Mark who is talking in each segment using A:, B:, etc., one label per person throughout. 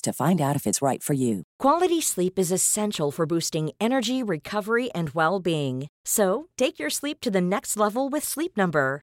A: to find out if it's right for you.
B: Quality sleep is essential for boosting energy, recovery, and well being. So, take your sleep to the next level with Sleep Number.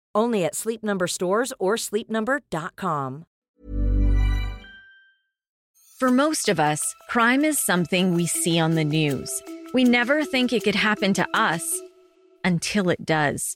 B: Only at Sleep Number stores or sleepnumber.com.
C: For most of us, crime is something we see on the news. We never think it could happen to us until it does.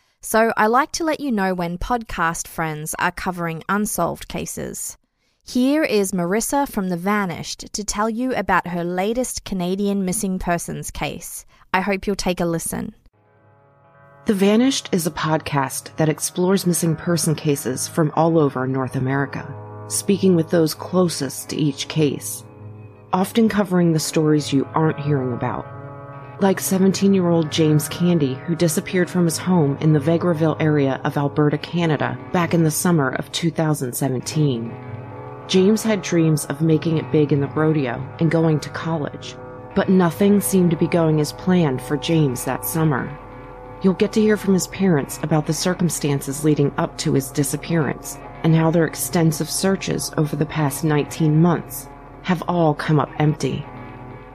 D: So I like to let you know when podcast friends are covering unsolved cases. Here is Marissa from The Vanished to tell you about her latest Canadian missing persons case. I hope you'll take a listen.
E: The Vanished is a podcast that explores missing person cases from all over North America, speaking with those closest to each case, often covering the stories you aren't hearing about like 17 year old James Candy, who disappeared from his home in the Vegreville area of Alberta, Canada, back in the summer of 2017. James had dreams of making it big in the rodeo and going to college, but nothing seemed to be going as planned for James that summer. You'll get to hear from his parents about the circumstances leading up to his disappearance and how their extensive searches over the past 19 months have all come up empty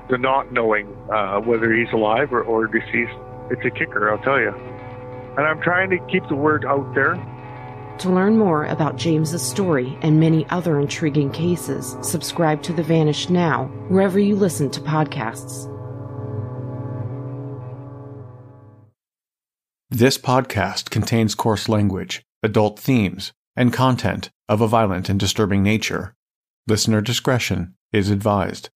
F: the not knowing uh, whether he's alive or, or deceased, it's a kicker, I'll tell you. And I'm trying to keep the word out there.
E: To learn more about James's story and many other intriguing cases, subscribe to The Vanished now, wherever you listen to podcasts.
G: This podcast contains coarse language, adult themes, and content of a violent and disturbing nature. Listener discretion is advised.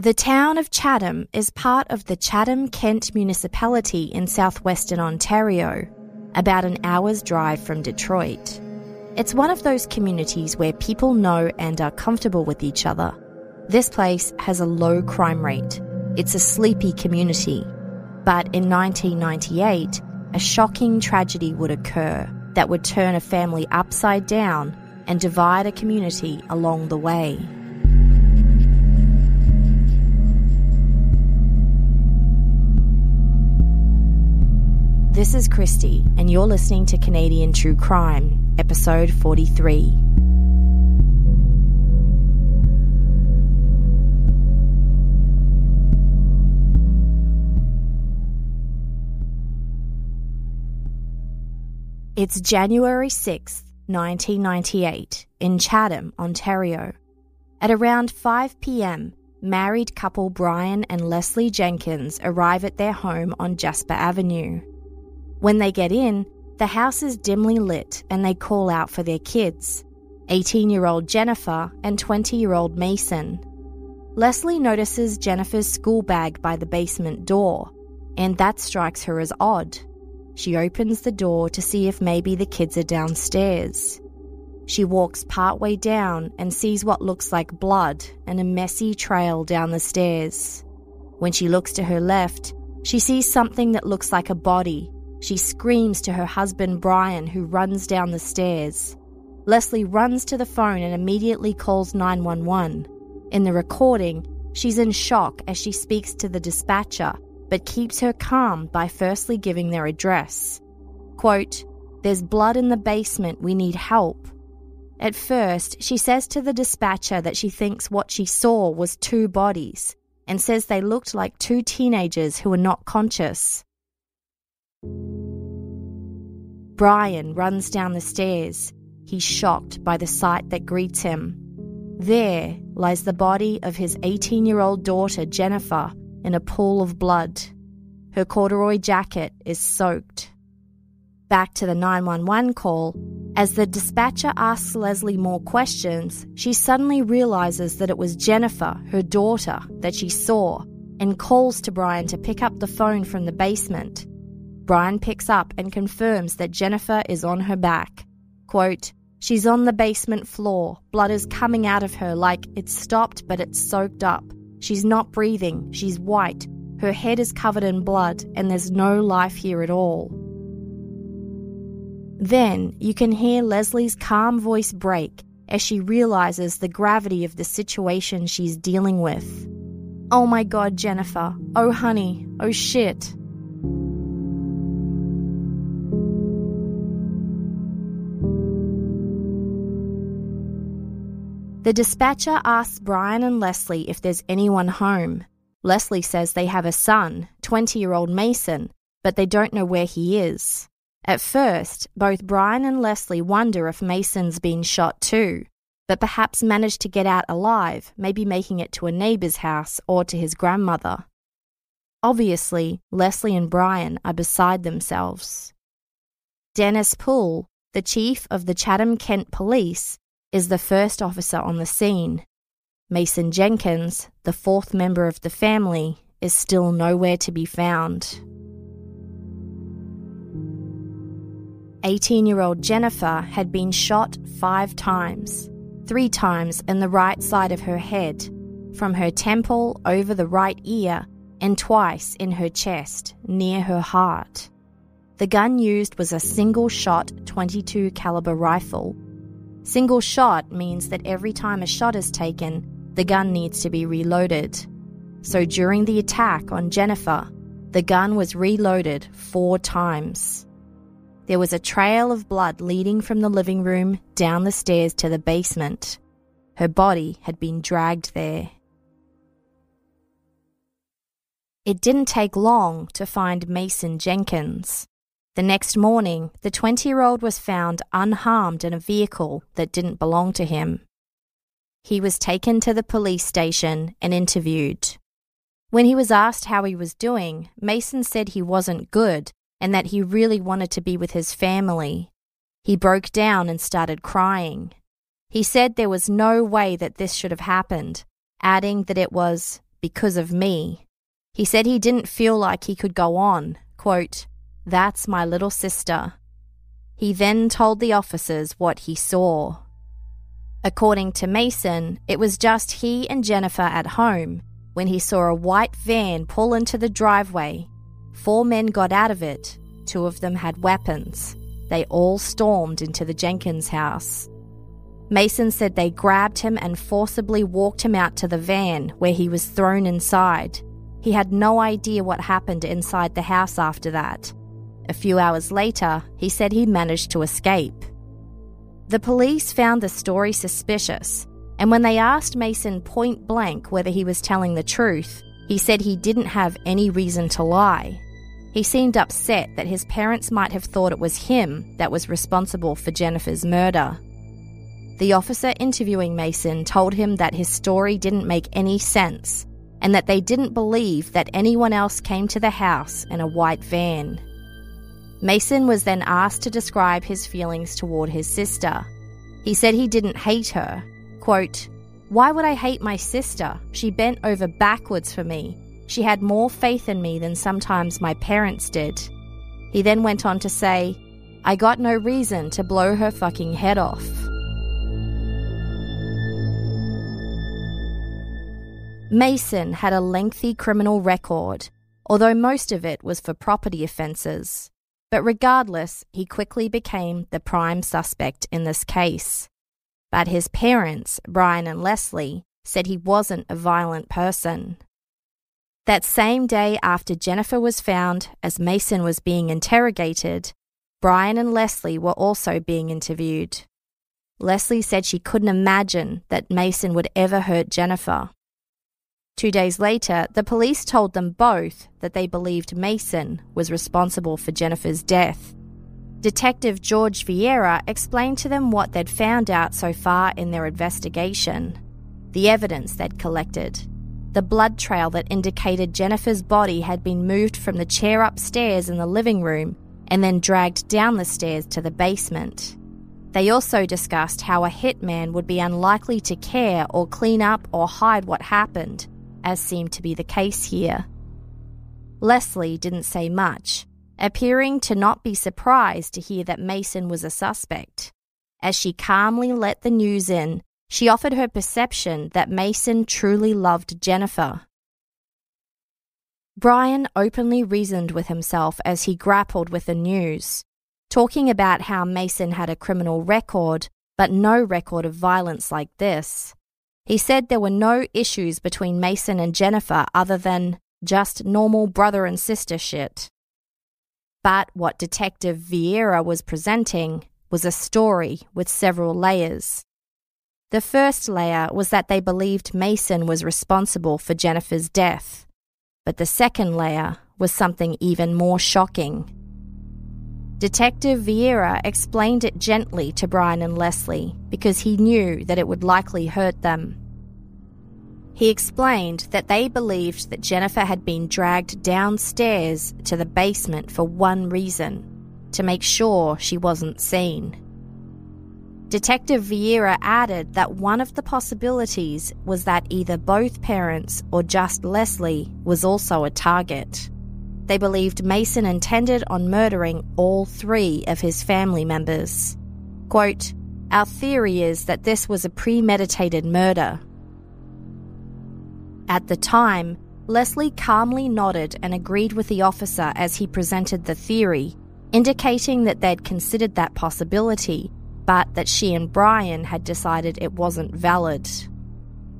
D: The town of Chatham is part of the Chatham Kent municipality in southwestern Ontario, about an hour's drive from Detroit. It's one of those communities where people know and are comfortable with each other. This place has a low crime rate. It's a sleepy community. But in 1998, a shocking tragedy would occur that would turn a family upside down and divide a community along the way. This is Kristi, and you're listening to Canadian True Crime, episode 43. It's January 6th, 1998, in Chatham, Ontario. At around 5 pm, married couple Brian and Leslie Jenkins arrive at their home on Jasper Avenue. When they get in, the house is dimly lit and they call out for their kids 18 year old Jennifer and 20 year old Mason. Leslie notices Jennifer's school bag by the basement door, and that strikes her as odd. She opens the door to see if maybe the kids are downstairs. She walks partway down and sees what looks like blood and a messy trail down the stairs. When she looks to her left, she sees something that looks like a body. She screams to her husband Brian, who runs down the stairs. Leslie runs to the phone and immediately calls 911. In the recording, she's in shock as she speaks to the dispatcher, but keeps her calm by firstly giving their address. Quote, There's blood in the basement, we need help. At first, she says to the dispatcher that she thinks what she saw was two bodies and says they looked like two teenagers who were not conscious. Brian runs down the stairs. He's shocked by the sight that greets him. There lies the body of his 18 year old daughter, Jennifer, in a pool of blood. Her corduroy jacket is soaked. Back to the 911 call, as the dispatcher asks Leslie more questions, she suddenly realizes that it was Jennifer, her daughter, that she saw, and calls to Brian to pick up the phone from the basement. Brian picks up and confirms that Jennifer is on her back. Quote, She's on the basement floor. Blood is coming out of her like it's stopped, but it's soaked up. She's not breathing. She's white. Her head is covered in blood, and there's no life here at all. Then you can hear Leslie's calm voice break as she realizes the gravity of the situation she's dealing with. Oh my god, Jennifer. Oh honey. Oh shit. The dispatcher asks Brian and Leslie if there's anyone home. Leslie says they have a son, 20 year old Mason, but they don't know where he is. At first, both Brian and Leslie wonder if Mason's been shot too, but perhaps managed to get out alive, maybe making it to a neighbour's house or to his grandmother. Obviously, Leslie and Brian are beside themselves. Dennis Poole, the chief of the Chatham Kent Police, is the first officer on the scene. Mason Jenkins, the fourth member of the family, is still nowhere to be found. 18 year old Jennifer had been shot five times, three times in the right side of her head, from her temple over the right ear, and twice in her chest, near her heart. The gun used was a single shot 22 caliber rifle Single shot means that every time a shot is taken, the gun needs to be reloaded. So during the attack on Jennifer, the gun was reloaded four times. There was a trail of blood leading from the living room down the stairs to the basement. Her body had been dragged there. It didn't take long to find Mason Jenkins. The next morning, the 20 year old was found unharmed in a vehicle that didn't belong to him. He was taken to the police station and interviewed. When he was asked how he was doing, Mason said he wasn't good and that he really wanted to be with his family. He broke down and started crying. He said there was no way that this should have happened, adding that it was because of me. He said he didn't feel like he could go on. Quote, that's my little sister. He then told the officers what he saw. According to Mason, it was just he and Jennifer at home when he saw a white van pull into the driveway. Four men got out of it, two of them had weapons. They all stormed into the Jenkins house. Mason said they grabbed him and forcibly walked him out to the van, where he was thrown inside. He had no idea what happened inside the house after that. A few hours later, he said he managed to escape. The police found the story suspicious, and when they asked Mason point blank whether he was telling the truth, he said he didn't have any reason to lie. He seemed upset that his parents might have thought it was him that was responsible for Jennifer's murder. The officer interviewing Mason told him that his story didn't make any sense and that they didn't believe that anyone else came to the house in a white van. Mason was then asked to describe his feelings toward his sister. He said he didn't hate her. Quote, Why would I hate my sister? She bent over backwards for me. She had more faith in me than sometimes my parents did. He then went on to say, I got no reason to blow her fucking head off. Mason had a lengthy criminal record, although most of it was for property offences. But regardless, he quickly became the prime suspect in this case. But his parents, Brian and Leslie, said he wasn't a violent person. That same day after Jennifer was found, as Mason was being interrogated, Brian and Leslie were also being interviewed. Leslie said she couldn't imagine that Mason would ever hurt Jennifer. Two days later, the police told them both that they believed Mason was responsible for Jennifer's death. Detective George Vieira explained to them what they'd found out so far in their investigation the evidence they'd collected, the blood trail that indicated Jennifer's body had been moved from the chair upstairs in the living room and then dragged down the stairs to the basement. They also discussed how a hitman would be unlikely to care or clean up or hide what happened, as seemed to be the case here. Leslie didn't say much, appearing to not be surprised to hear that Mason was a suspect. As she calmly let the news in, she offered her perception that Mason truly loved Jennifer. Brian openly reasoned with himself as he grappled with the news, talking about how Mason had a criminal record, but no record of violence like this. He said there were no issues between Mason and Jennifer other than just normal brother and sister shit. But what Detective Vieira was presenting was a story with several layers. The first layer was that they believed Mason was responsible for Jennifer's death. But the second layer was something even more shocking. Detective Vieira explained it gently to Brian and Leslie because he knew that it would likely hurt them. He explained that they believed that Jennifer had been dragged downstairs to the basement for one reason to make sure she wasn't seen. Detective Vieira added that one of the possibilities was that either both parents or just Leslie was also a target. They believed Mason intended on murdering all three of his family members. Quote, Our theory is that this was a premeditated murder, at the time, Leslie calmly nodded and agreed with the officer as he presented the theory, indicating that they'd considered that possibility, but that she and Brian had decided it wasn't valid.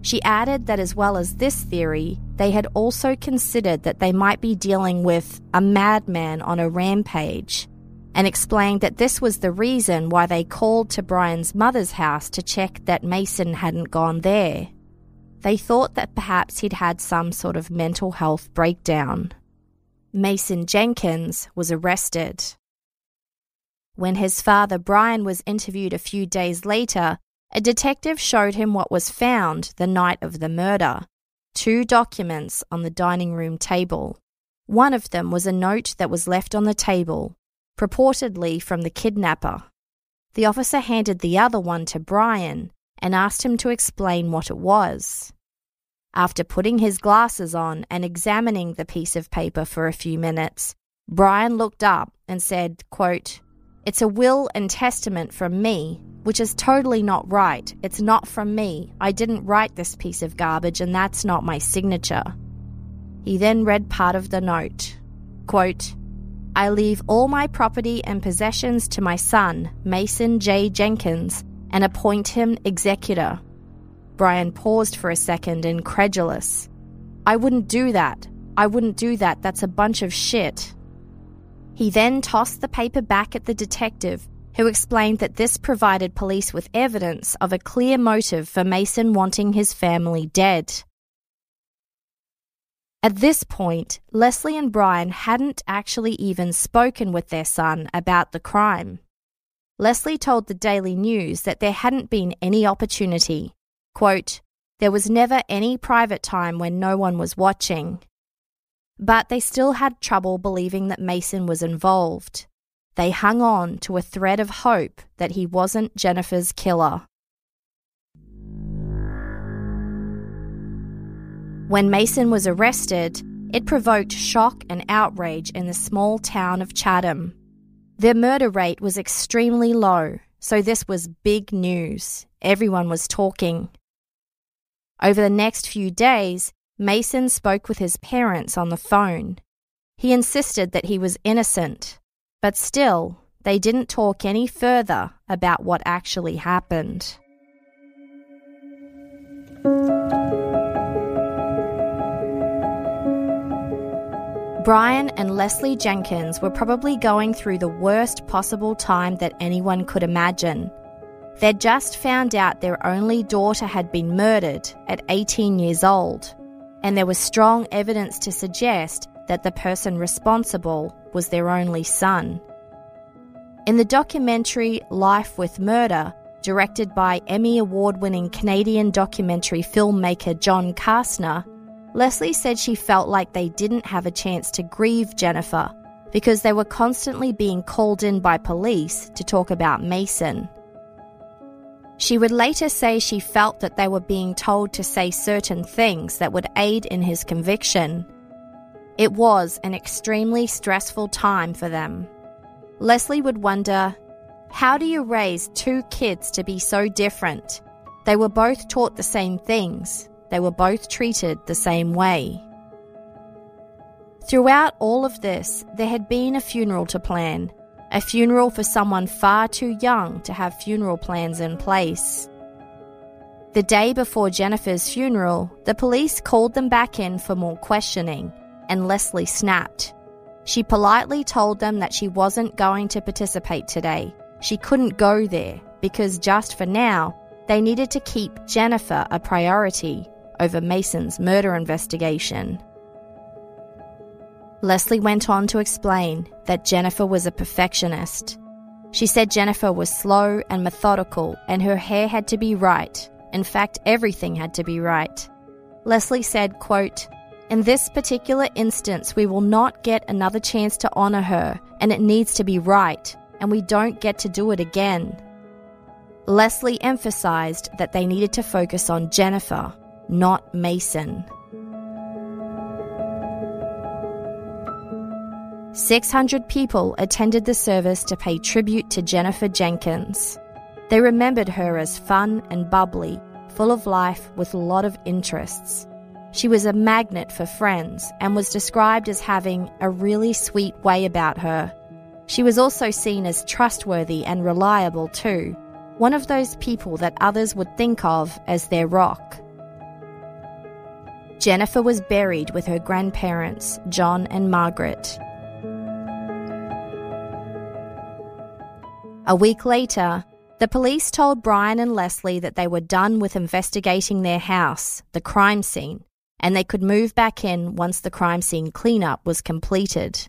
D: She added that as well as this theory, they had also considered that they might be dealing with a madman on a rampage, and explained that this was the reason why they called to Brian's mother's house to check that Mason hadn't gone there. They thought that perhaps he'd had some sort of mental health breakdown. Mason Jenkins was arrested. When his father Brian was interviewed a few days later, a detective showed him what was found the night of the murder two documents on the dining room table. One of them was a note that was left on the table, purportedly from the kidnapper. The officer handed the other one to Brian, and asked him to explain what it was. After putting his glasses on and examining the piece of paper for a few minutes, Brian looked up and said, quote, It's a will and testament from me, which is totally not right. It's not from me. I didn't write this piece of garbage, and that's not my signature. He then read part of the note. Quote, I leave all my property and possessions to my son, Mason J. Jenkins, and appoint him executor. Brian paused for a second, incredulous. I wouldn't do that. I wouldn't do that. That's a bunch of shit. He then tossed the paper back at the detective, who explained that this provided police with evidence of a clear motive for Mason wanting his family dead. At this point, Leslie and Brian hadn't actually even spoken with their son about the crime. Leslie told the Daily News that there hadn't been any opportunity. Quote, there was never any private time when no one was watching. But they still had trouble believing that Mason was involved. They hung on to a thread of hope that he wasn't Jennifer's killer. When Mason was arrested, it provoked shock and outrage in the small town of Chatham. Their murder rate was extremely low, so this was big news. Everyone was talking. Over the next few days, Mason spoke with his parents on the phone. He insisted that he was innocent, but still, they didn't talk any further about what actually happened. Brian and Leslie Jenkins were probably going through the worst possible time that anyone could imagine. They'd just found out their only daughter had been murdered at 18 years old, and there was strong evidence to suggest that the person responsible was their only son. In the documentary Life with Murder, directed by Emmy Award winning Canadian documentary filmmaker John Kastner, Leslie said she felt like they didn't have a chance to grieve Jennifer because they were constantly being called in by police to talk about Mason. She would later say she felt that they were being told to say certain things that would aid in his conviction. It was an extremely stressful time for them. Leslie would wonder how do you raise two kids to be so different? They were both taught the same things, they were both treated the same way. Throughout all of this, there had been a funeral to plan, a funeral for someone far too young to have funeral plans in place. The day before Jennifer's funeral, the police called them back in for more questioning, and Leslie snapped. She politely told them that she wasn't going to participate today. She couldn't go there because just for now, they needed to keep Jennifer a priority over Mason's murder investigation. Leslie went on to explain that Jennifer was a perfectionist. She said Jennifer was slow and methodical and her hair had to be right. In fact, everything had to be right. Leslie said, quote, In this particular instance, we will not get another chance to honour her, and it needs to be right, and we don't get to do it again. Leslie emphasised that they needed to focus on Jennifer, not Mason. 600 people attended the service to pay tribute to Jennifer Jenkins. They remembered her as fun and bubbly, full of life with a lot of interests. She was a magnet for friends and was described as having a really sweet way about her. She was also seen as trustworthy and reliable too, one of those people that others would think of as their rock. Jennifer was buried with her grandparents, John and Margaret. A week later, the police told Brian and Leslie that they were done with investigating their house, the crime scene, and they could move back in once the crime scene cleanup was completed.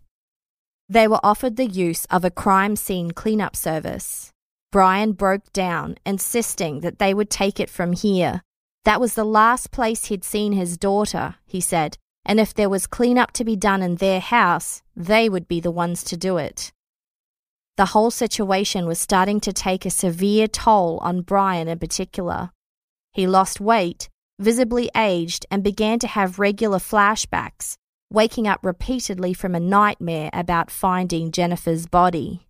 D: They were offered the use of a crime scene cleanup service. Brian broke down, insisting that they would take it from here that was the last place he'd seen his daughter, he said, and if there was cleanup to be done in their house, they would be the ones to do it. The whole situation was starting to take a severe toll on Brian in particular. He lost weight, visibly aged, and began to have regular flashbacks, waking up repeatedly from a nightmare about finding Jennifer's body.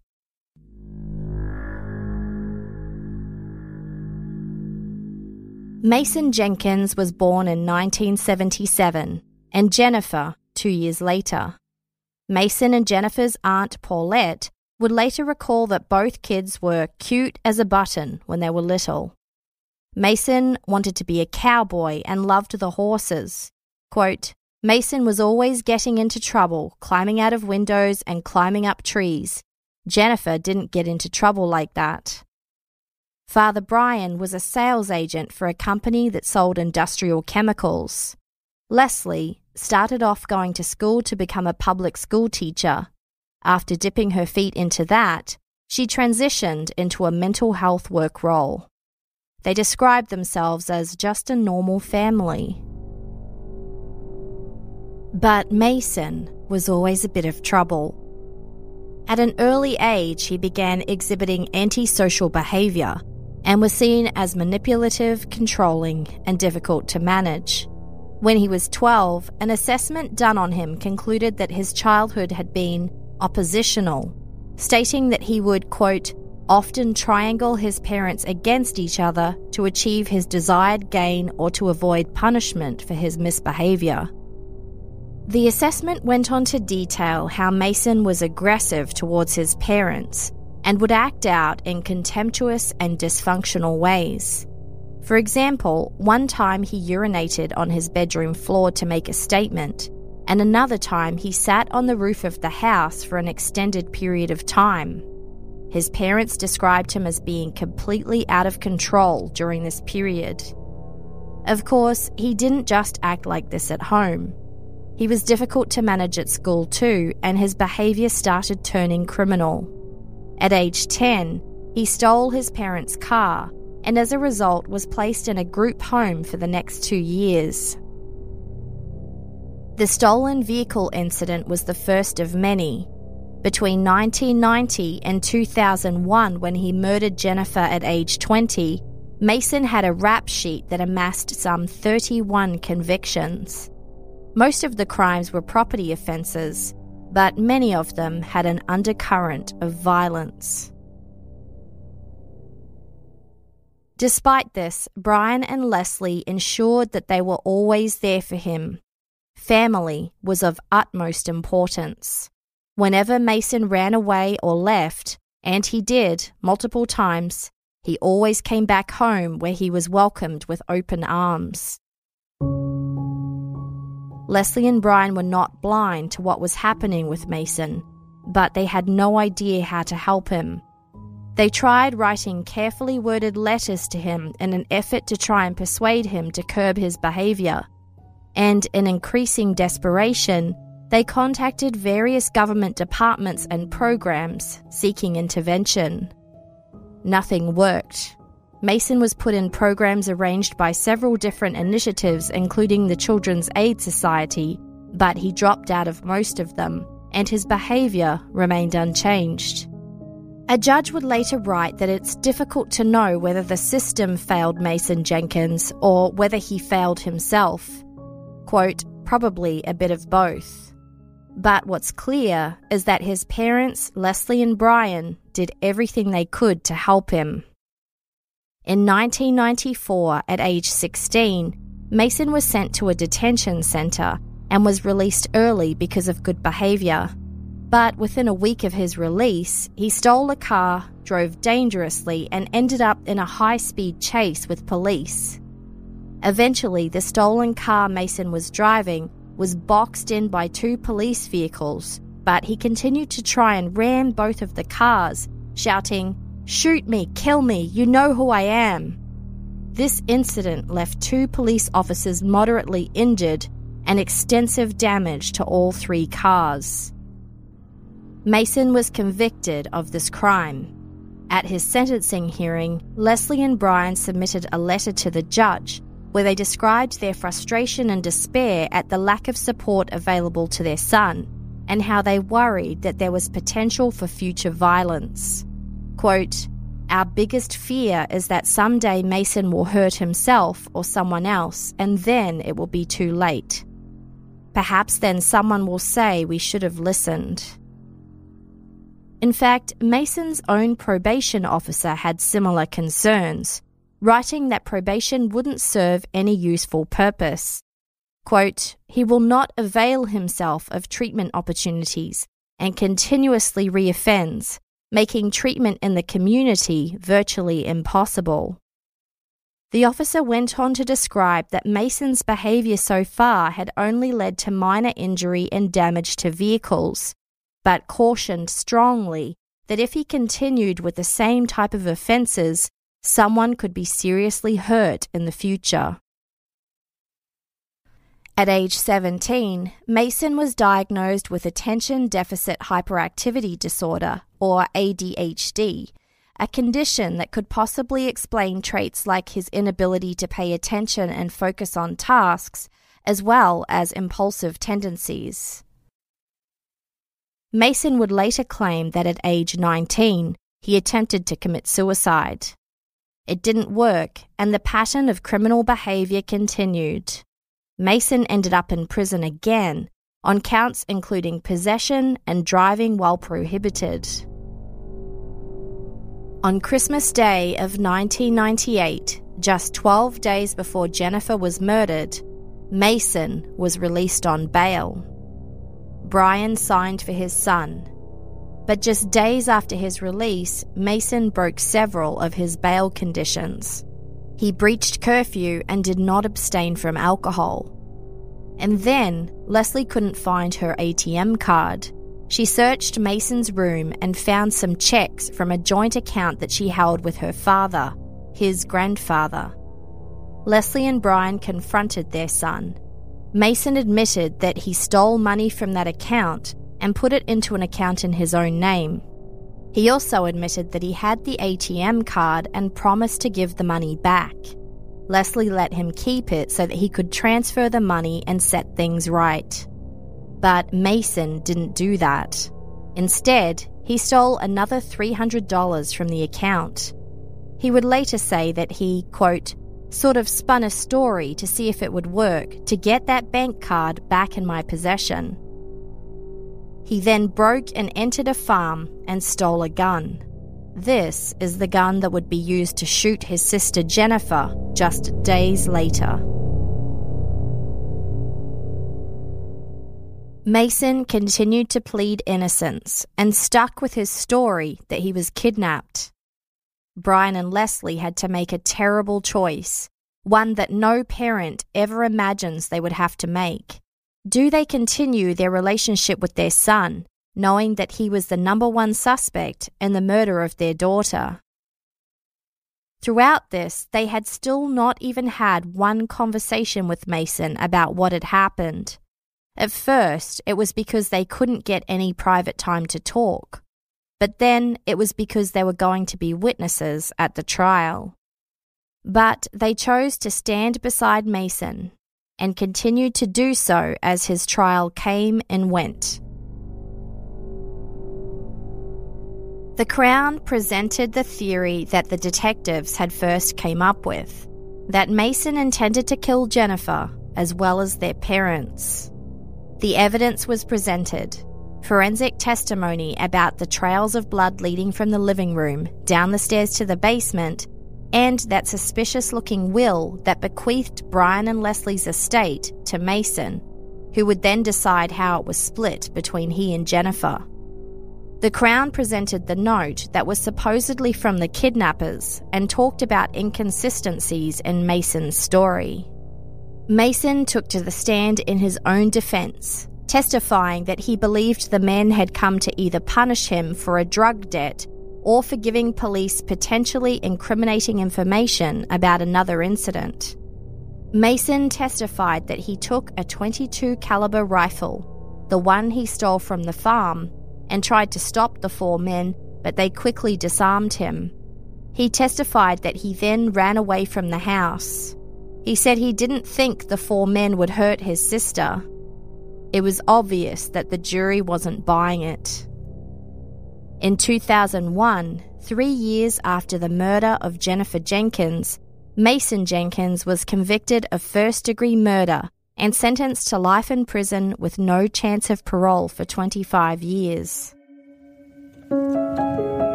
D: Mason Jenkins was born in 1977 and Jennifer two years later. Mason and Jennifer's aunt Paulette would later recall that both kids were cute as a button when they were little. Mason wanted to be a cowboy and loved the horses. Quote, Mason was always getting into trouble, climbing out of windows and climbing up trees. Jennifer didn't get into trouble like that. Father Brian was a sales agent for a company that sold industrial chemicals. Leslie started off going to school to become a public school teacher. After dipping her feet into that, she transitioned into a mental health work role. They described themselves as just a normal family. But Mason was always a bit of trouble. At an early age, he began exhibiting antisocial behaviour and was seen as manipulative, controlling, and difficult to manage. When he was 12, an assessment done on him concluded that his childhood had been oppositional, stating that he would, quote, often triangle his parents against each other to achieve his desired gain or to avoid punishment for his misbehaviour. The assessment went on to detail how Mason was aggressive towards his parents and would act out in contemptuous and dysfunctional ways. For example, one time he urinated on his bedroom floor to make a statement, and another time he sat on the roof of the house for an extended period of time. His parents described him as being completely out of control during this period. Of course, he didn't just act like this at home. He was difficult to manage at school too, and his behaviour started turning criminal. At age 10, he stole his parents' car and as a result was placed in a group home for the next two years. The stolen vehicle incident was the first of many. Between 1990 and 2001, when he murdered Jennifer at age 20, Mason had a rap sheet that amassed some 31 convictions. Most of the crimes were property offences, but many of them had an undercurrent of violence. Despite this, Brian and Leslie ensured that they were always there for him. Family was of utmost importance. Whenever Mason ran away or left, and he did multiple times, he always came back home where he was welcomed with open arms. Leslie and Brian were not blind to what was happening with Mason, but they had no idea how to help him. They tried writing carefully worded letters to him in an effort to try and persuade him to curb his behaviour. And in increasing desperation, they contacted various government departments and programs seeking intervention. Nothing worked. Mason was put in programs arranged by several different initiatives, including the Children's Aid Society, but he dropped out of most of them, and his behaviour remained unchanged. A judge would later write that it's difficult to know whether the system failed Mason Jenkins or whether he failed himself. Quote, probably a bit of both. But what's clear is that his parents, Leslie and Brian, did everything they could to help him. In 1994, at age 16, Mason was sent to a detention centre and was released early because of good behaviour. But within a week of his release, he stole a car, drove dangerously, and ended up in a high speed chase with police. Eventually, the stolen car Mason was driving was boxed in by two police vehicles, but he continued to try and ram both of the cars, shouting, Shoot me, kill me, you know who I am. This incident left two police officers moderately injured and extensive damage to all three cars. Mason was convicted of this crime. At his sentencing hearing, Leslie and Brian submitted a letter to the judge where they described their frustration and despair at the lack of support available to their son and how they worried that there was potential for future violence. Quote, Our biggest fear is that someday Mason will hurt himself or someone else, and then it will be too late. Perhaps then someone will say we should have listened. In fact, Mason's own probation officer had similar concerns, writing that probation wouldn't serve any useful purpose. Quote, he will not avail himself of treatment opportunities and continuously reoffends, making treatment in the community virtually impossible. The officer went on to describe that Mason's behaviour so far had only led to minor injury and damage to vehicles, but cautioned strongly that if he continued with the same type of offences, someone could be seriously hurt in the future. At age 17, Mason was diagnosed with attention deficit hyperactivity disorder, or ADHD, a condition that could possibly explain traits like his inability to pay attention and focus on tasks, as well as impulsive tendencies. Mason would later claim that at age 19, he attempted to commit suicide. It didn't work, and the pattern of criminal behaviour continued. Mason ended up in prison again on counts including possession and driving while prohibited. On Christmas Day of 1998, just 12 days before Jennifer was murdered, Mason was released on bail. Brian signed for his son. But just days after his release, Mason broke several of his bail conditions. He breached curfew and did not abstain from alcohol. And then Leslie couldn't find her ATM card. She searched Mason's room and found some checks from a joint account that she held with her father, his grandfather. Leslie and Brian confronted their son. Mason admitted that he stole money from that account and put it into an account in his own name. He also admitted that he had the ATM card and promised to give the money back. Leslie let him keep it so that he could transfer the money and set things right. But Mason didn't do that. Instead, he stole another $300 from the account. He would later say that he, quote, sort of spun a story to see if it would work to get that bank card back in my possession. He then broke and entered a farm and stole a gun. This is the gun that would be used to shoot his sister Jennifer just days later. Mason continued to plead innocence and stuck with his story that he was kidnapped. Brian and Leslie had to make a terrible choice, one that no parent ever imagines they would have to make. Do they continue their relationship with their son, knowing that he was the number one suspect in the murder of their daughter? Throughout this, they had still not even had one conversation with Mason about what had happened. At first, it was because they couldn't get any private time to talk. But then it was because they were going to be witnesses at the trial. But they chose to stand beside Mason and continued to do so as his trial came and went. The Crown presented the theory that the detectives had first came up with that Mason intended to kill Jennifer as well as their parents. The evidence was presented forensic testimony about the trails of blood leading from the living room down the stairs to the basement, and that suspicious looking will that bequeathed Brian and Leslie's estate to Mason, who would then decide how it was split between he and Jennifer. The Crown presented the note that was supposedly from the kidnappers and talked about inconsistencies in Mason's story. Mason took to the stand in his own defense, testifying that he believed the men had come to either punish him for a drug debt or for giving police potentially incriminating information about another incident. Mason testified that he took a 22 caliber rifle, the one he stole from the farm, and tried to stop the four men, but they quickly disarmed him. He testified that he then ran away from the house. He said he didn't think the four men would hurt his sister, it was obvious that the jury wasn't buying it. In 2001, three years after the murder of Jennifer Jenkins, Mason Jenkins was convicted of first degree murder and sentenced to life in prison with no chance of parole for 25 years.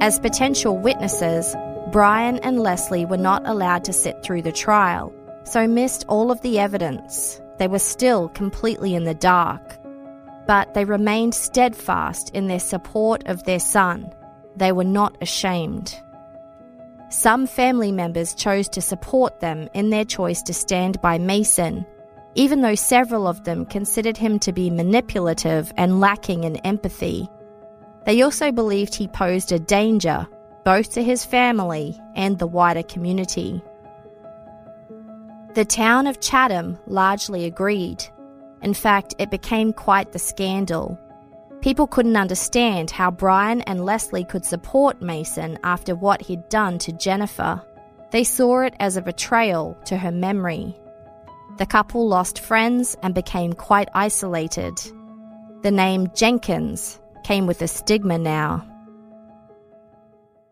D: As potential witnesses, Brian and Leslie were not allowed to sit through the trial so missed all of the evidence. They were still completely in the dark. But they remained steadfast in their support of their son. They were not ashamed. Some family members chose to support them in their choice to stand by Mason, even though several of them considered him to be manipulative and lacking in empathy. They also believed he posed a danger both to his family and the wider community. The town of Chatham largely agreed. In fact, it became quite the scandal. People couldn't understand how Brian and Leslie could support Mason after what he'd done to Jennifer. They saw it as a betrayal to her memory. The couple lost friends and became quite isolated. The name Jenkins came with a stigma now.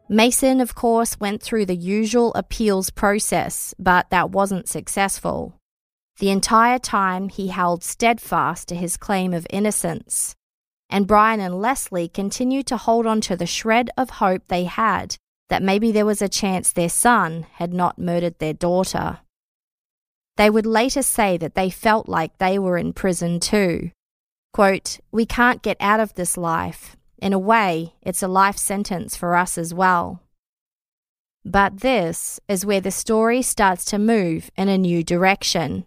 D: Mason, of course, went through the usual appeals process, but that wasn't successful. The entire time, he held steadfast to his claim of innocence. And Brian and Leslie continued to hold on to the shred of hope they had that maybe there was a chance their son had not murdered their daughter. They would later say that they felt like they were in prison too. Quote, We can't get out of this life. In a way, it's a life sentence for us as well. But this is where the story starts to move in a new direction.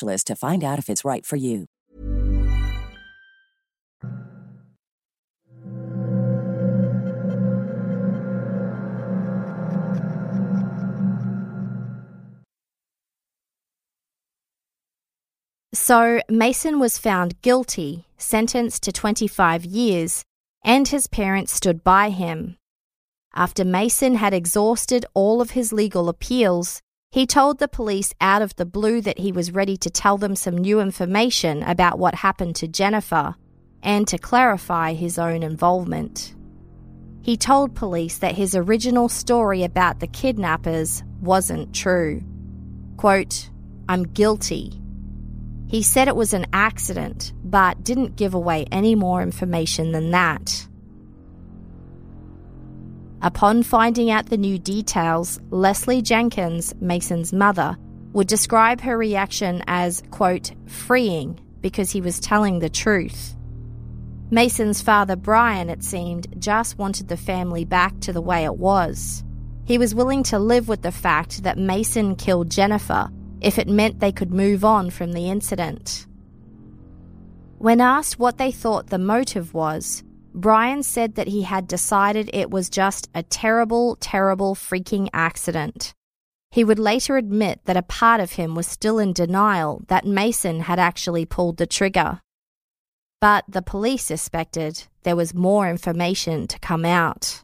A: to find out if it's right for you.
D: So, Mason was found guilty, sentenced to 25 years, and his parents stood by him. After Mason had exhausted all of his legal appeals, he told the police out of the blue that he was ready to tell them some new information about what happened to Jennifer and to clarify his own involvement. He told police that his original story about the kidnappers wasn't true. Quote, I'm guilty. He said it was an accident, but didn't give away any more information than that. Upon finding out the new details, Leslie Jenkins, Mason's mother, would describe her reaction as, quote, freeing because he was telling the truth. Mason's father, Brian, it seemed, just wanted the family back to the way it was. He was willing to live with the fact that Mason killed Jennifer if it meant they could move on from the incident. When asked what they thought the motive was, Brian said that he had decided it was just a terrible, terrible freaking accident. He would later admit that a part of him was still in denial that Mason had actually pulled the trigger. But the police suspected there was more information to come out.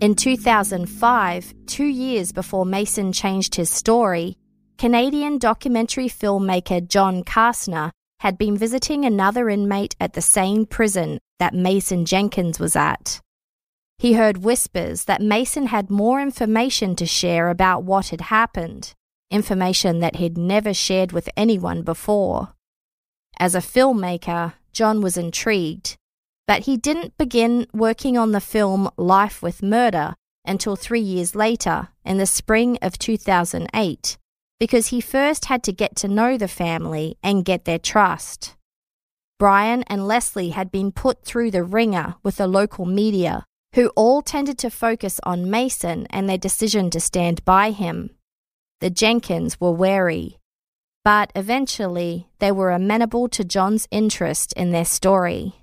D: In 2005, two years before Mason changed his story, Canadian documentary filmmaker John Kastner had been visiting another inmate at the same prison that Mason Jenkins was at. He heard whispers that Mason had more information to share about what had happened, information that he'd never shared with anyone before. As a filmmaker, John was intrigued, but he didn't begin working on the film Life with Murder until three years later, in the spring of 2008 because he first had to get to know the family and get their trust. Brian and Leslie had been put through the ringer with the local media, who all tended to focus on Mason and their decision to stand by him. The Jenkins were wary, but eventually they were amenable to John's interest in their story.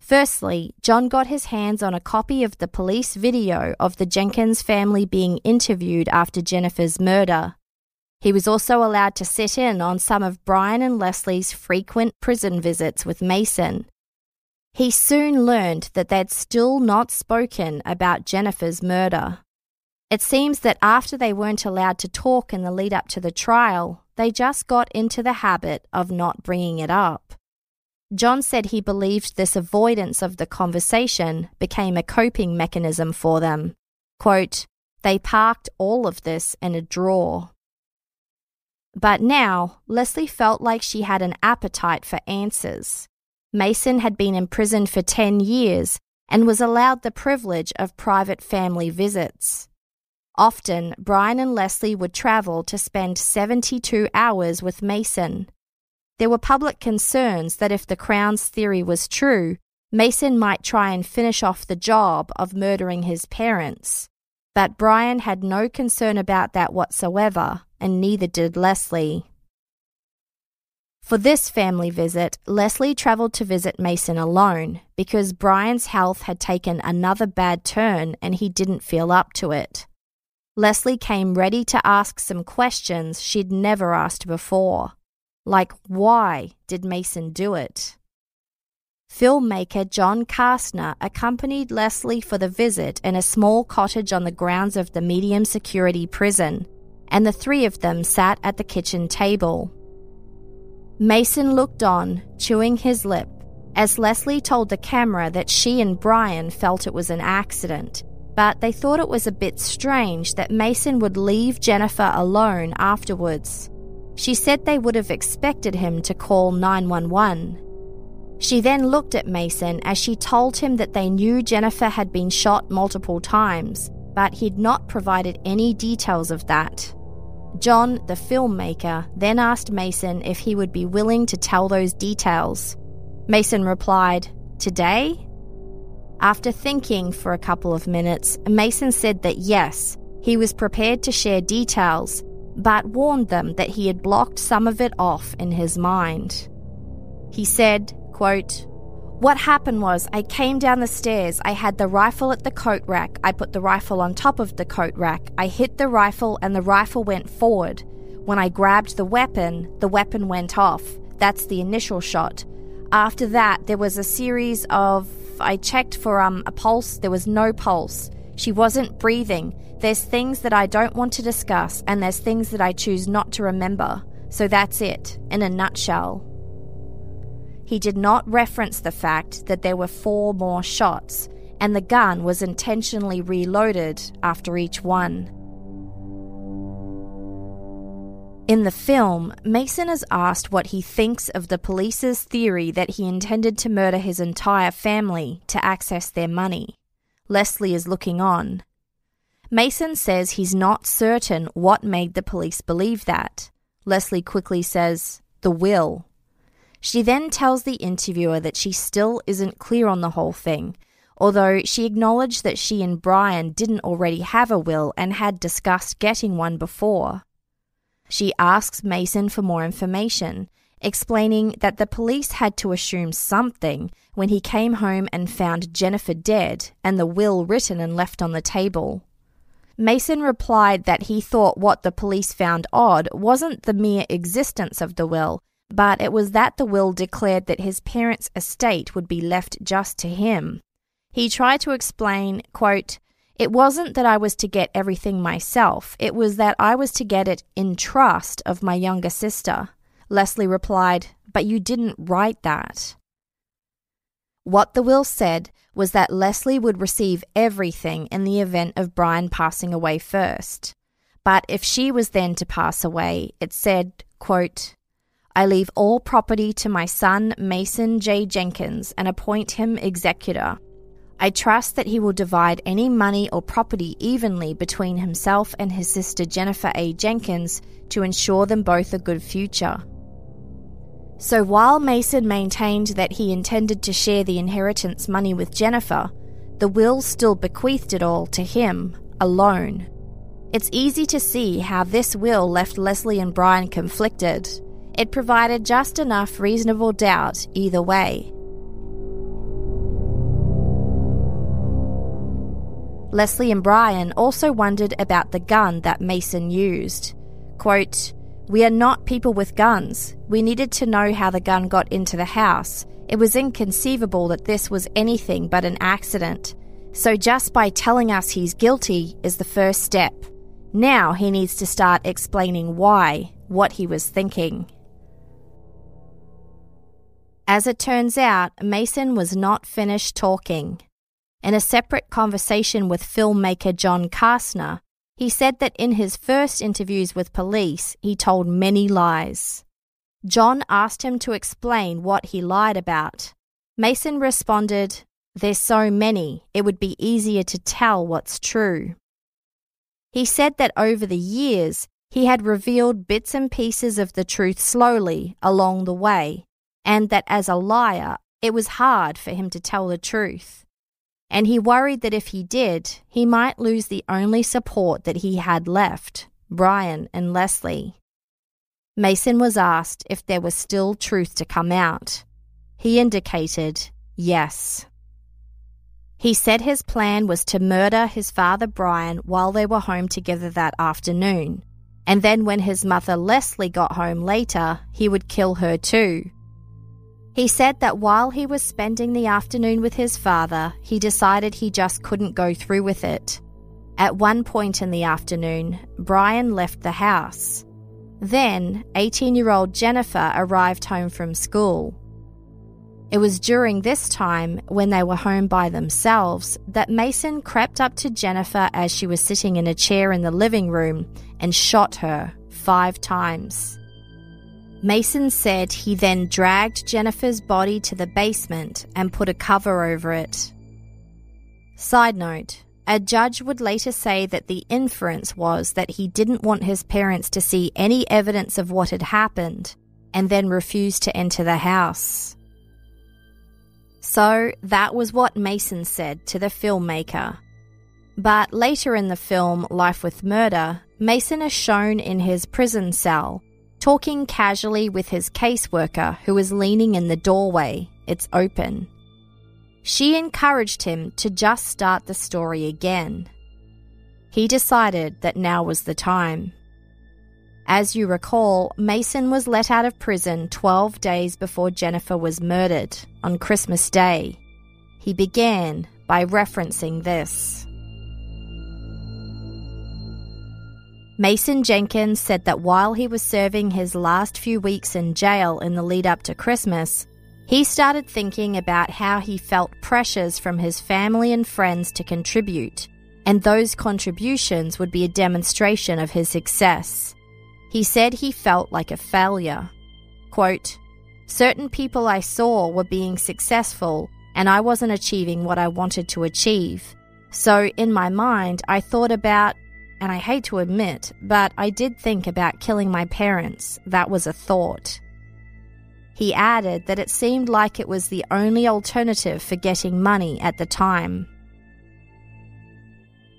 D: Firstly, John got his hands on a copy of the police video of the Jenkins family being interviewed after Jennifer's murder. He was also allowed to sit in on some of Brian and Leslie's frequent prison visits with Mason. He soon learned that they'd still not spoken about Jennifer's murder. It seems that after they weren't allowed to talk in the lead up to the trial, they just got into the habit of not bringing it up. John said he believed this avoidance of the conversation became a coping mechanism for them. Quote, they parked all of this in a drawer. But now, Leslie felt like she had an appetite for answers. Mason had been imprisoned for 10 years and was allowed the privilege of private family visits. Often, Brian and Leslie would travel to spend 72 hours with Mason. There were public concerns that if the Crown's theory was true, Mason might try and finish off the job of murdering his parents. But Brian had no concern about that whatsoever, and neither did Leslie. For this family visit, Leslie travelled to visit Mason alone because Brian's health had taken another bad turn and he didn't feel up to it. Leslie came ready to ask some questions she'd never asked before like why did Mason do it? Filmmaker John Kastner accompanied Leslie for the visit in a small cottage on the grounds of the medium security prison, and the three of them sat at the kitchen table. Mason looked on, chewing his lip, as Leslie told the camera that she and Brian felt it was an accident, but they thought it was a bit strange that Mason would leave Jennifer alone afterwards. She said they would have expected him to call 911. She then looked at Mason as she told him that they knew Jennifer had been shot multiple times, but he'd not provided any details of that. John, the filmmaker, then asked Mason if he would be willing to tell those details. Mason replied, Today? After thinking for a couple of minutes, Mason said that yes, he was prepared to share details, but warned them that he had blocked some of it off in his mind. He said, quote, what happened was, I came down the stairs. I had the rifle at the coat rack. I put the rifle on top of the coat rack. I hit the rifle, and the rifle went forward. When I grabbed the weapon, the weapon went off. That's the initial shot. After that, there was a series of. I checked for um, a pulse. There was no pulse. She wasn't breathing. There's things that I don't want to discuss, and there's things that I choose not to remember. So that's it, in a nutshell. He did not reference the fact that there were four more shots, and the gun was intentionally reloaded after each one. In the film, Mason is asked what he thinks of the police's theory that he intended to murder his entire family to access their money. Leslie is looking on. Mason says he's not certain what made the police believe that. Leslie quickly says, the will. She then tells the interviewer that she still isn't clear on the whole thing, although she acknowledged that she and Brian didn't already have a will and had discussed getting one before. She asks Mason for more information, explaining that the police had to assume something when he came home and found Jennifer dead and the will written and left on the table. Mason replied that he thought what the police found odd wasn't the mere existence of the will, but it was that the will declared that his parents' estate would be left just to him. He tried to explain, quote, It wasn't that I was to get everything myself, it was that I was to get it in trust of my younger sister. Leslie replied, But you didn't write that. What the will said was that Leslie would receive everything in the event of Brian passing away first. But if she was then to pass away, it said, quote, I leave all property to my son Mason J. Jenkins and appoint him executor. I trust that he will divide any money or property evenly between himself and his sister Jennifer A. Jenkins to ensure them both a good future. So while Mason maintained that he intended to share the inheritance money with Jennifer, the will still bequeathed it all to him, alone. It's easy to see how this will left Leslie and Brian conflicted. It provided just enough reasonable doubt either way. Leslie and Brian also wondered about the gun that Mason used. Quote, We are not people with guns. We needed to know how the gun got into the house. It was inconceivable that this was anything but an accident. So just by telling us he's guilty is the first step. Now he needs to start explaining why, what he was thinking. As it turns out, Mason was not finished talking. In a separate conversation with filmmaker John Kastner, he said that in his first interviews with police, he told many lies. John asked him to explain what he lied about. Mason responded, There's so many, it would be easier to tell what's true. He said that over the years, he had revealed bits and pieces of the truth slowly along the way, and that as a liar, it was hard for him to tell the truth and he worried that if he did, he might lose the only support that he had left Brian and Leslie. Mason was asked if there was still truth to come out. He indicated yes. He said his plan was to murder his father Brian while they were home together that afternoon, and then when his mother Leslie got home later, he would kill her too. He said that while he was spending the afternoon with his father, he decided he just couldn't go through with it. At one point in the afternoon, Brian left the house. Then, 18 year old Jennifer arrived home from school. It was during this time, when they were home by themselves, that Mason crept up to Jennifer as she was sitting in a chair in the living room and shot her five times. Mason said he then dragged Jennifer's body to the basement and put a cover over it. Side note a judge would later say that the inference was that he didn't want his parents to see any evidence of what had happened and then refused to enter the house. So that was what Mason said to the filmmaker. But later in the film Life with Murder, Mason is shown in his prison cell talking casually with his caseworker who was leaning in the doorway. It's open. She encouraged him to just start the story again. He decided that now was the time. As you recall, Mason was let out of prison 12 days before Jennifer was murdered on Christmas Day. He began by referencing this. Mason Jenkins said that while he was serving his last few weeks in jail in the lead up to Christmas, he started thinking about how he felt pressures from his family and friends to contribute, and those contributions would be a demonstration of his success. He said he felt like a failure. Quote, Certain people I saw were being successful, and I wasn't achieving what I wanted to achieve. So, in my mind, I thought about and I hate to admit, but I did think about killing my parents. That was a thought. He added that it seemed like it was the only alternative for getting money at the time.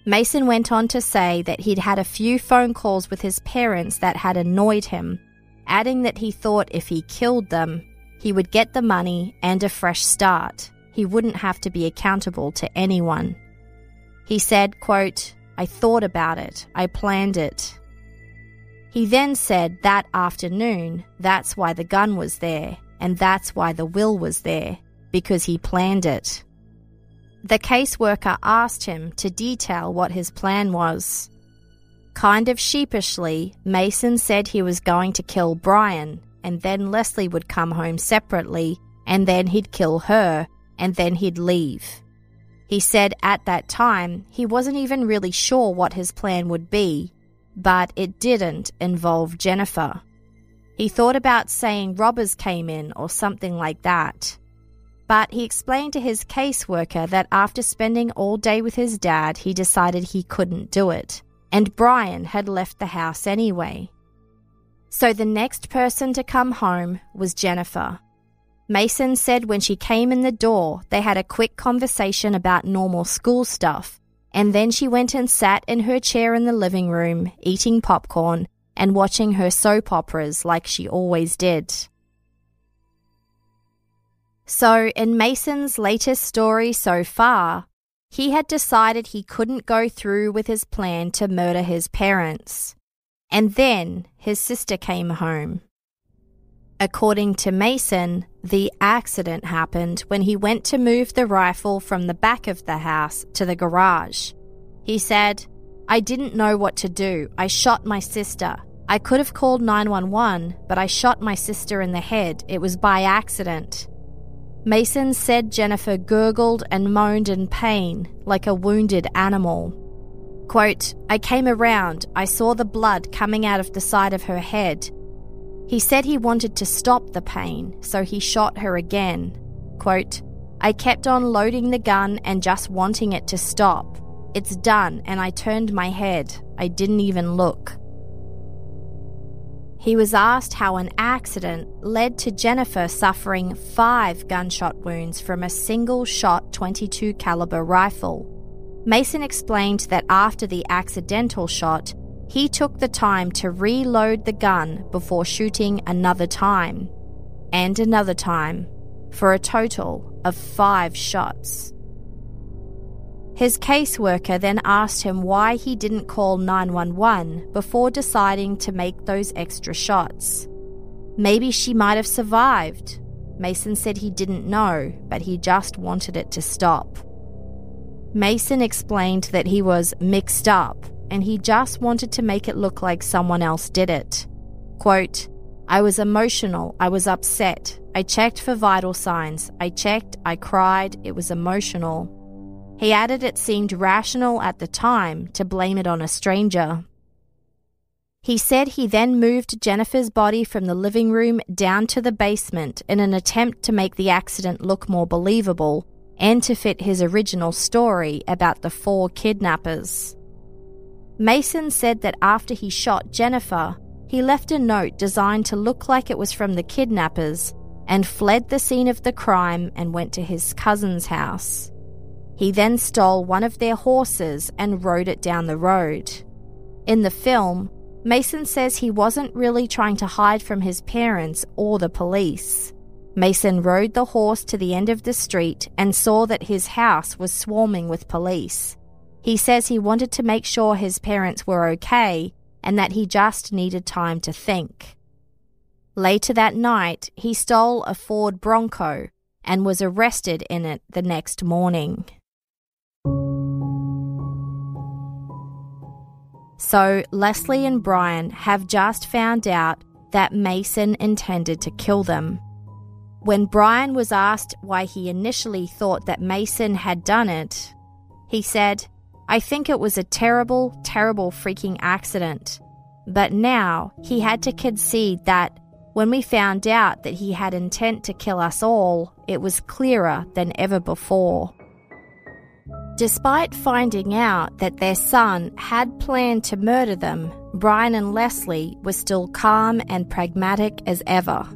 D: Mason went on to say that he'd had a few phone calls with his parents that had annoyed him, adding that he thought if he killed them, he would get the money and a fresh start. He wouldn't have to be accountable to anyone. He said, quote, I thought about it. I planned it. He then said that afternoon, that's why the gun was there, and that's why the will was there, because he planned it. The caseworker asked him to detail what his plan was. Kind of sheepishly, Mason said he was going to kill Brian, and then Leslie would come home separately, and then he'd kill her, and then he'd leave. He said at that time he wasn't even really sure what his plan would be, but it didn't involve Jennifer. He thought about saying robbers came in or something like that. But he explained to his caseworker that after spending all day with his dad, he decided he couldn't do it, and Brian had left the house anyway. So the next person to come home was Jennifer. Mason said when she came in the door, they had a quick conversation about normal school stuff, and then she went and sat in her chair in the living room, eating popcorn and watching her soap operas like she always did. So, in Mason's latest story so far, he had decided he couldn't go through with his plan to murder his parents. And then his sister came home. According to Mason, the accident happened when he went to move the rifle from the back of the house to the garage. He said, I didn't know what to do. I shot my sister. I could have called 911, but I shot my sister in the head. It was by accident. Mason said Jennifer gurgled and moaned in pain, like a wounded animal. Quote, I came around, I saw the blood coming out of the side of her head. He said he wanted to stop the pain, so he shot her again. Quote, I kept on loading the gun and just wanting it to stop. It's done, and I turned my head. I didn't even look. He was asked how an accident led to Jennifer suffering five gunshot wounds from a single shot 22 caliber rifle. Mason explained that after the accidental shot, he took the time to reload the gun before shooting another time and another time for a total of five shots. His caseworker then asked him why he didn't call 911 before deciding to make those extra shots. Maybe she might have survived. Mason said he didn't know, but he just wanted it to stop. Mason explained that he was mixed up and he just wanted to make it look like someone else did it. Quote, I was emotional, I was upset, I checked for vital signs, I checked, I cried, it was emotional. He added it seemed rational at the time to blame it on a stranger. He said he then moved Jennifer's body from the living room down to the basement in an attempt to make the accident look more believable and to fit his original story about the four kidnappers. Mason said that after he shot Jennifer, he left a note designed to look like it was from the kidnappers and fled the scene of the crime and went to his cousin's house. He then stole one of their horses and rode it down the road. In the film, Mason says he wasn't really trying to hide from his parents or the police. Mason rode the horse to the end of the street and saw that his house was swarming with police. He says he wanted to make sure his parents were okay and that he just needed time to think. Later that night, he stole a Ford Bronco and was arrested in it the next morning. So Leslie and Brian have just found out that Mason intended to kill them. When Brian was asked why he initially thought that Mason had done it, he said, I think it was a terrible, terrible freaking accident. But now he had to concede that when we found out that he had intent to kill us all, it was clearer than ever before. Despite finding out that their son had planned to murder them, Brian and Leslie were still calm and pragmatic as ever.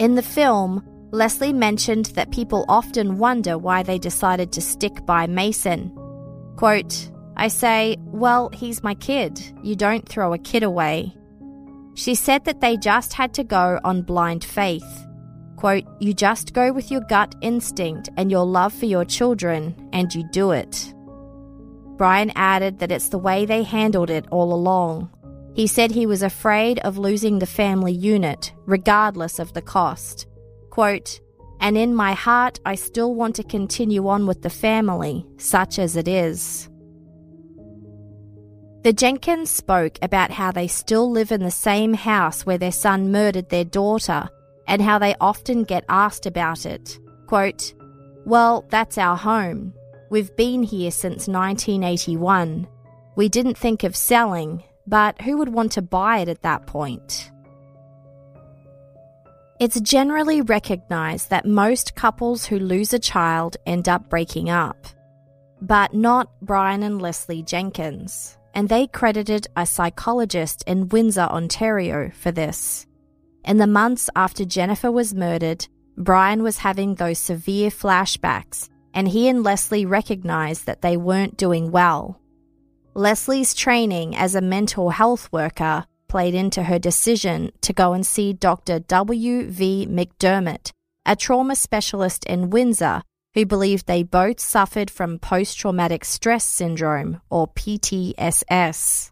D: In the film, Leslie mentioned that people often wonder why they decided to stick by Mason. Quote, I say, well, he's my kid. You don't throw a kid away. She said that they just had to go on blind faith. Quote, you just go with your gut instinct and your love for your children, and you do it. Brian added that it's the way they handled it all along. He said he was afraid of losing the family unit, regardless of the cost. Quote, and in my heart, I still want to continue on with the family, such as it is. The Jenkins spoke about how they still live in the same house where their son murdered their daughter and how they often get asked about it. Quote, Well, that's our home. We've been here since 1981. We didn't think of selling, but who would want to buy it at that point? It's generally recognised that most couples who lose a child end up breaking up, but not Brian and Leslie Jenkins, and they credited a psychologist in Windsor, Ontario for this. In the months after Jennifer was murdered, Brian was having those severe flashbacks and he and Leslie recognized that they weren't doing well. Leslie's training as a mental health worker played into her decision to go and see Dr. W. V. McDermott, a trauma specialist in Windsor who believed they both suffered from post traumatic stress syndrome, or PTSS.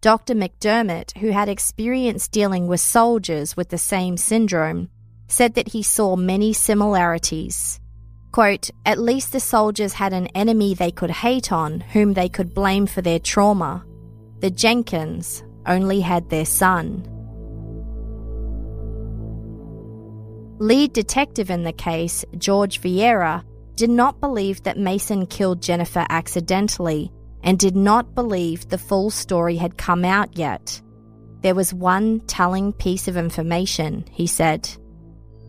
D: Dr. McDermott, who had experience dealing with soldiers with the same syndrome, said that he saw many similarities. Quote, At least the soldiers had an enemy they could hate on, whom they could blame for their trauma. The Jenkins only had their son. Lead detective in the case, George Vieira, did not believe that Mason killed Jennifer accidentally and did not believe the full story had come out yet. There was one telling piece of information, he said.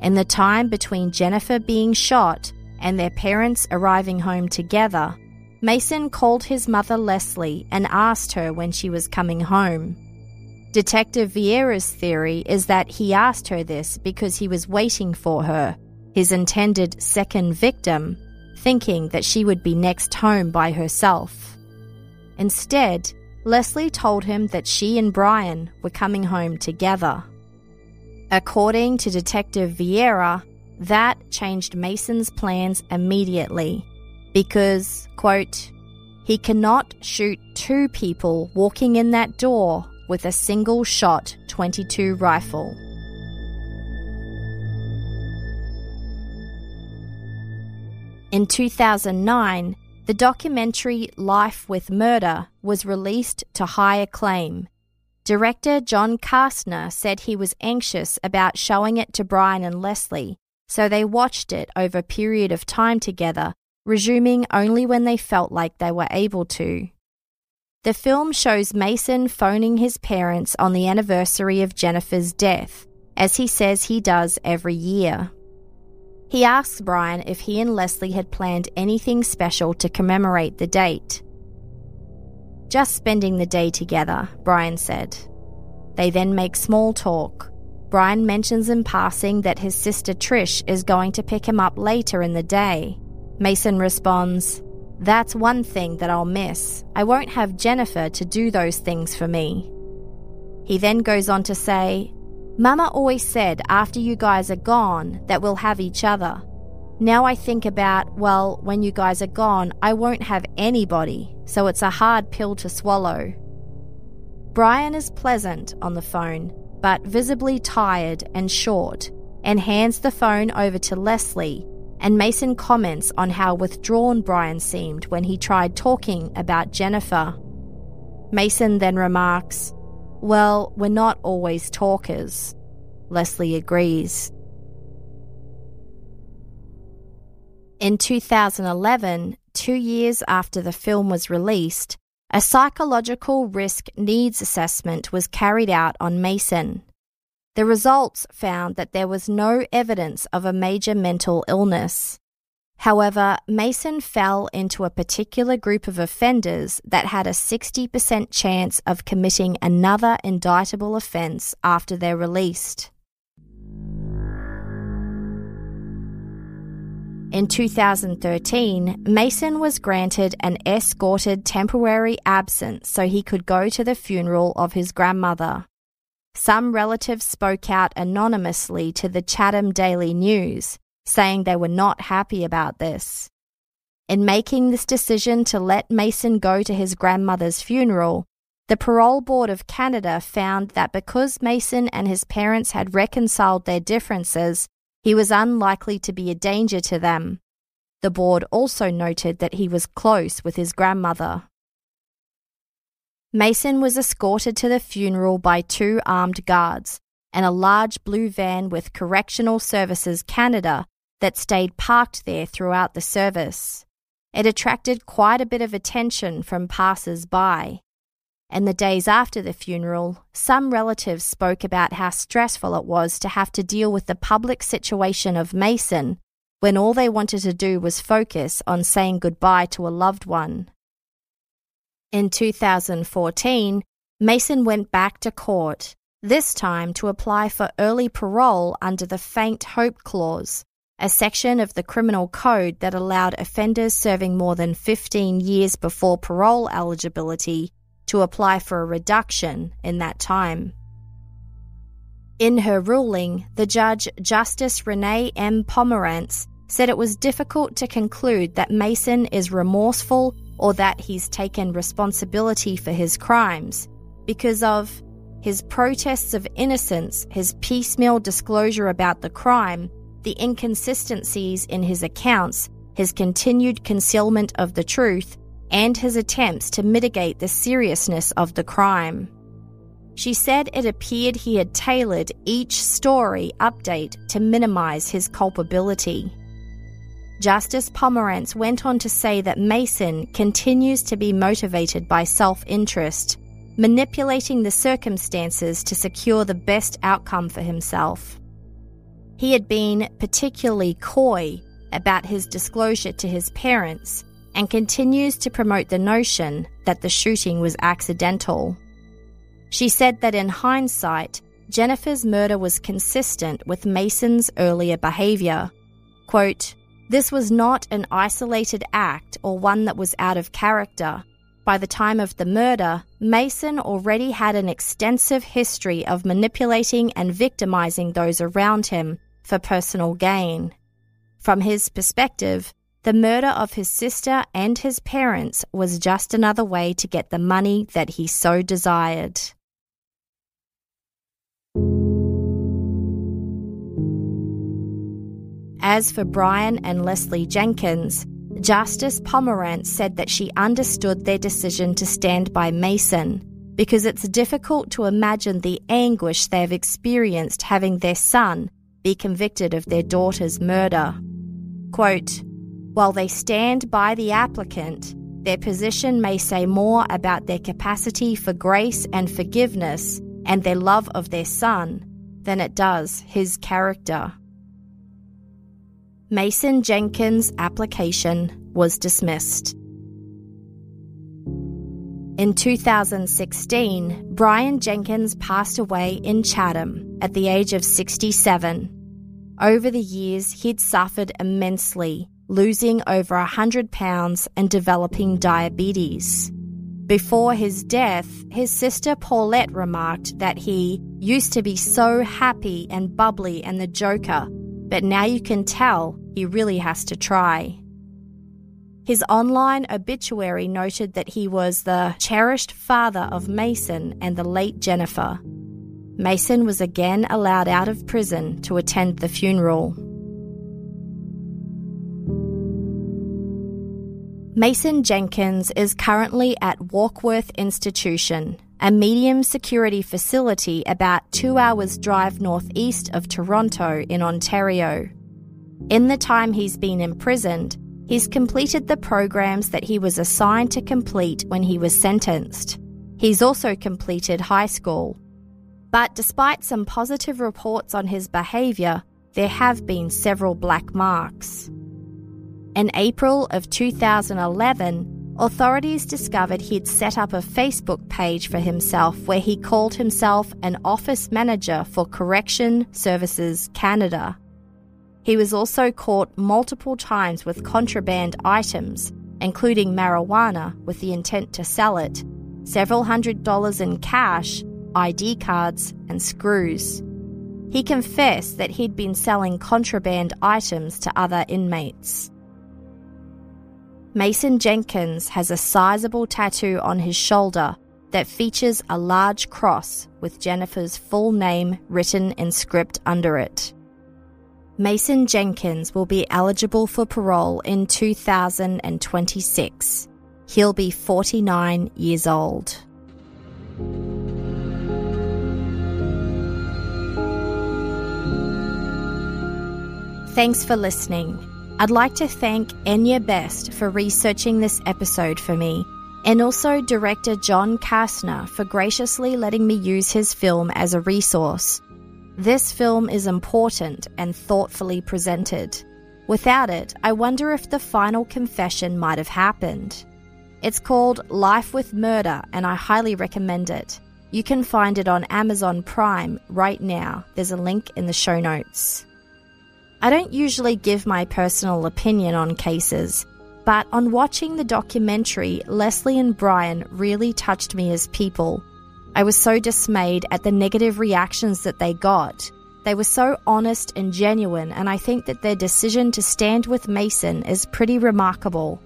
D: In the time between Jennifer being shot and their parents arriving home together, Mason called his mother Leslie and asked her when she was coming home. Detective Vieira's theory is that he asked her this because he was waiting for her, his intended second victim, thinking that she would be next home by herself. Instead, Leslie told him that she and Brian were coming home together. According to Detective Vieira, that changed Mason's plans immediately because, quote, he cannot shoot two people walking in that door with a single shot 22 rifle. In 2009, the documentary Life with Murder was released to high acclaim. Director John Kastner said he was anxious about showing it to Brian and Leslie, so they watched it over a period of time together, resuming only when they felt like they were able to. The film shows Mason phoning his parents on the anniversary of Jennifer's death, as he says he does every year. He asks Brian if he and Leslie had planned anything special to commemorate the date. Just spending the day together, Brian said. They then make small talk. Brian mentions in passing that his sister Trish is going to pick him up later in the day. Mason responds, that's one thing that I'll miss. I won't have Jennifer to do those things for me. He then goes on to say, Mama always said after you guys are gone that we'll have each other. Now I think about, well, when you guys are gone, I won't have anybody, so it's a hard pill to swallow. Brian is pleasant on the phone, but visibly tired and short, and hands the phone over to Leslie, and Mason comments on how withdrawn Brian seemed when he tried talking about Jennifer. Mason then remarks, Well, we're not always talkers. Leslie agrees. In 2011, two years after the film was released, a psychological risk needs assessment was carried out on Mason. The results found that there was no evidence of a major mental illness. However, Mason fell into a particular group of offenders that had a 60% chance of committing another indictable offence after they're released. In 2013, Mason was granted an escorted temporary absence so he could go to the funeral of his grandmother. Some relatives spoke out anonymously to the Chatham Daily News, saying they were not happy about this. In making this decision to let Mason go to his grandmother's funeral, the Parole Board of Canada found that because Mason and his parents had reconciled their differences, he was unlikely to be a danger to them. The board also noted that he was close with his grandmother. Mason was escorted to the funeral by two armed guards and a large blue van with Correctional Services Canada that stayed parked there throughout the service. It attracted quite a bit of attention from passers by. In the days after the funeral, some relatives spoke about how stressful it was to have to deal with the public situation of Mason when all they wanted to do was focus on saying goodbye to a loved one. In 2014, Mason went back to court, this time to apply for early parole under the Faint Hope Clause, a section of the criminal code that allowed offenders serving more than 15 years before parole eligibility to apply for a reduction in that time. In her ruling, the judge, Justice Renee M. Pomerance, said it was difficult to conclude that Mason is remorseful or that he's taken responsibility for his crimes because of his protests of innocence, his piecemeal disclosure about the crime, the inconsistencies in his accounts, his continued concealment of the truth, and his attempts to mitigate the seriousness of the crime. She said it appeared he had tailored each story update to minimize his culpability. Justice Pomerance went on to say that Mason continues to be motivated by self interest manipulating the circumstances to secure the best outcome for himself. He had been particularly coy about his disclosure to his parents and continues to promote the notion that the shooting was accidental. She said that in hindsight, Jennifer's murder was consistent with Mason's earlier behavior. Quote, This was not an isolated act or one that was out of character. By the time of the murder, Mason already had an extensive history of manipulating and victimizing those around him for personal gain. From his perspective, the murder of his sister and his parents was just another way to get the money that he so desired. As for Brian and Leslie Jenkins, Justice Pomerance said that she understood their decision to stand by Mason because it's difficult to imagine the anguish they have experienced having their son be convicted of their daughter's murder. Quote, While they stand by the applicant, their position may say more about their capacity for grace and forgiveness and their love of their son than it does his character. Mason Jenkins' application was dismissed. In 2016, Brian Jenkins passed away in Chatham at the age of 67. Over the years, he'd suffered immensely, losing over 100 pounds and developing diabetes. Before his death, his sister Paulette remarked that he used to be so happy and bubbly and the joker but now you can tell he really has to try. His online obituary noted that he was the cherished father of Mason and the late Jennifer. Mason was again allowed out of prison to attend the funeral. Mason Jenkins is currently at Warkworth Institution, a medium security facility about two hours' drive northeast of Toronto in Ontario. In the time he's been imprisoned, he's completed the programs that he was assigned to complete when he was sentenced. He's also completed high school. But despite some positive reports on his behaviour, there have been several black marks. In April of 2011, authorities discovered he'd set up a Facebook page for himself where he called himself an office manager for Correction Services Canada. He was also caught multiple times with contraband items, including marijuana with the intent to sell it, several hundred dollars in cash, ID cards, and screws. He confessed that he'd been selling contraband items to other inmates. Mason Jenkins has a sizable tattoo on his shoulder that features a large cross with Jennifer's full name written in script under it. Mason Jenkins will be eligible for parole in 2026. He'll be 49 years old. Thanks for listening. I'd like to thank Enya Best for researching this episode for me, and also director John Kastner for graciously letting me use his film as a resource. This film is important and thoughtfully presented. Without it, I wonder if the final confession might have happened. It's called Life with Murder, and I highly recommend it. You can find it on Amazon Prime right now. There's a link in the show notes. I don't usually give my personal opinion on cases, but on watching the documentary, Leslie and Brian really touched me as people. I was so dismayed at the negative reactions that they got. They were so honest and genuine, and I think that their decision to stand with Mason is pretty remarkable.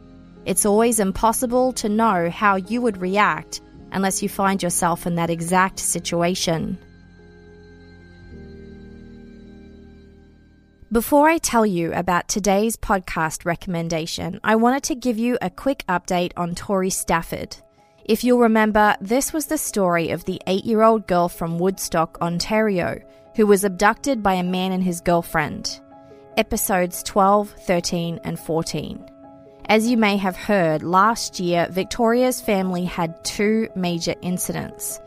D: It's always impossible to know how you would react unless you find yourself in that exact situation. Before I tell you about today's podcast recommendation, I wanted to give you a quick update on Tori Stafford. If you'll remember, this was the story of the eight year old girl from Woodstock, Ontario, who was abducted by a man and his girlfriend. Episodes 12, 13, and 14. As you may have heard, last year Victoria's family had two major incidents.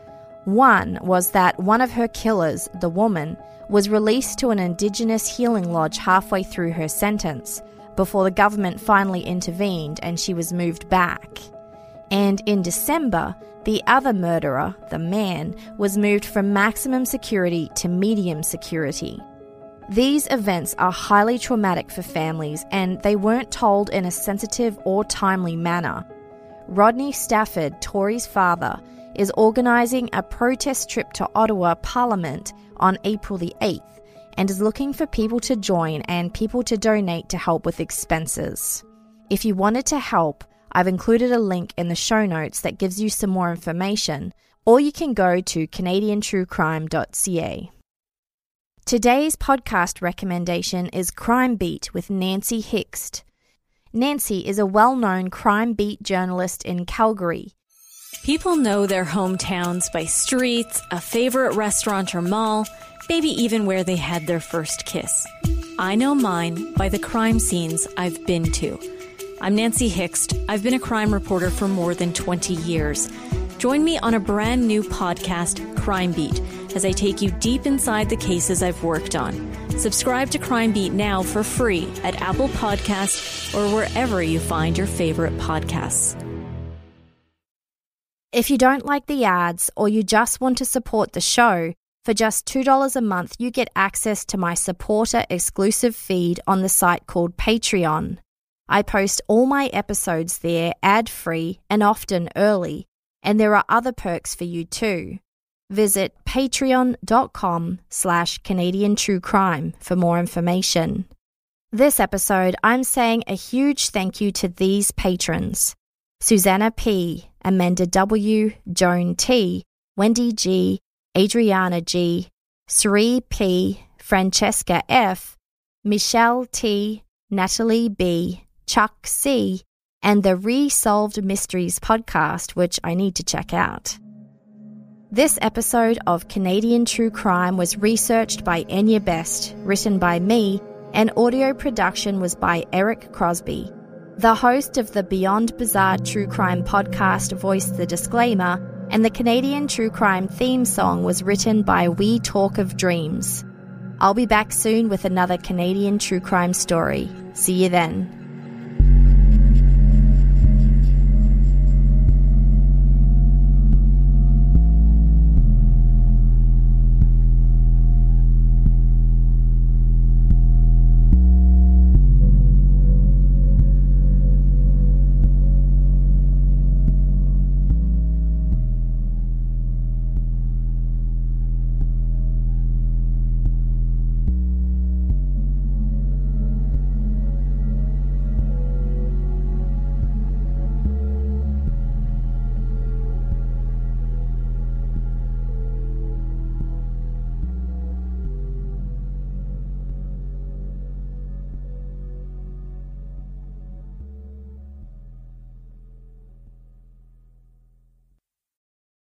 D: One was that one of her killers, the woman, was released to an Indigenous healing lodge halfway through her sentence before the government finally intervened and she was moved back. And in December, the other murderer, the man, was moved from maximum security to medium security. These events are highly traumatic for families and they weren't told in a sensitive or timely manner. Rodney Stafford, Tori's father, is organising a protest trip to Ottawa Parliament on April the 8th and is looking for people to join and people to donate to help with expenses. If you wanted to help, I've included a link in the show notes that gives you some more information, or you can go to CanadianTrueCrime.ca. Today's podcast recommendation is Crime Beat with Nancy Hixt. Nancy is a well known crime beat journalist in Calgary
C: People know their hometowns by streets, a favorite restaurant or mall, maybe even where they had their first kiss. I know mine by the crime scenes I've been to. I'm Nancy Hixt. I've been a crime reporter for more than 20 years. Join me on a brand new podcast, Crime Beat, as I take you deep inside the cases I've worked on. Subscribe to Crime Beat now for free at Apple Podcasts or wherever you find your favorite podcasts.
D: If you don't like the ads or you just want to support the show, for just $2 a month, you get access to my supporter exclusive feed on the site called Patreon. I post all my episodes there ad free and often early, and there are other perks for you too. Visit patreon.com slash Canadian True Crime for more information. This episode, I'm saying a huge thank you to these patrons Susanna P., Amanda W., Joan T., Wendy G., Adriana G., Sri P., Francesca F., Michelle T., Natalie B., Chuck C., and the Resolved Mysteries podcast, which I need to check out. This episode of Canadian True Crime was researched by Enya Best, written by me, and audio production was by Erik Krosby. The host of the Beyond Bizarre True Crime podcast voiced the disclaimer, and the Canadian True Crime theme song was written by We Talk of Dreams. I'll be back soon with another Canadian True Crime story. See you then.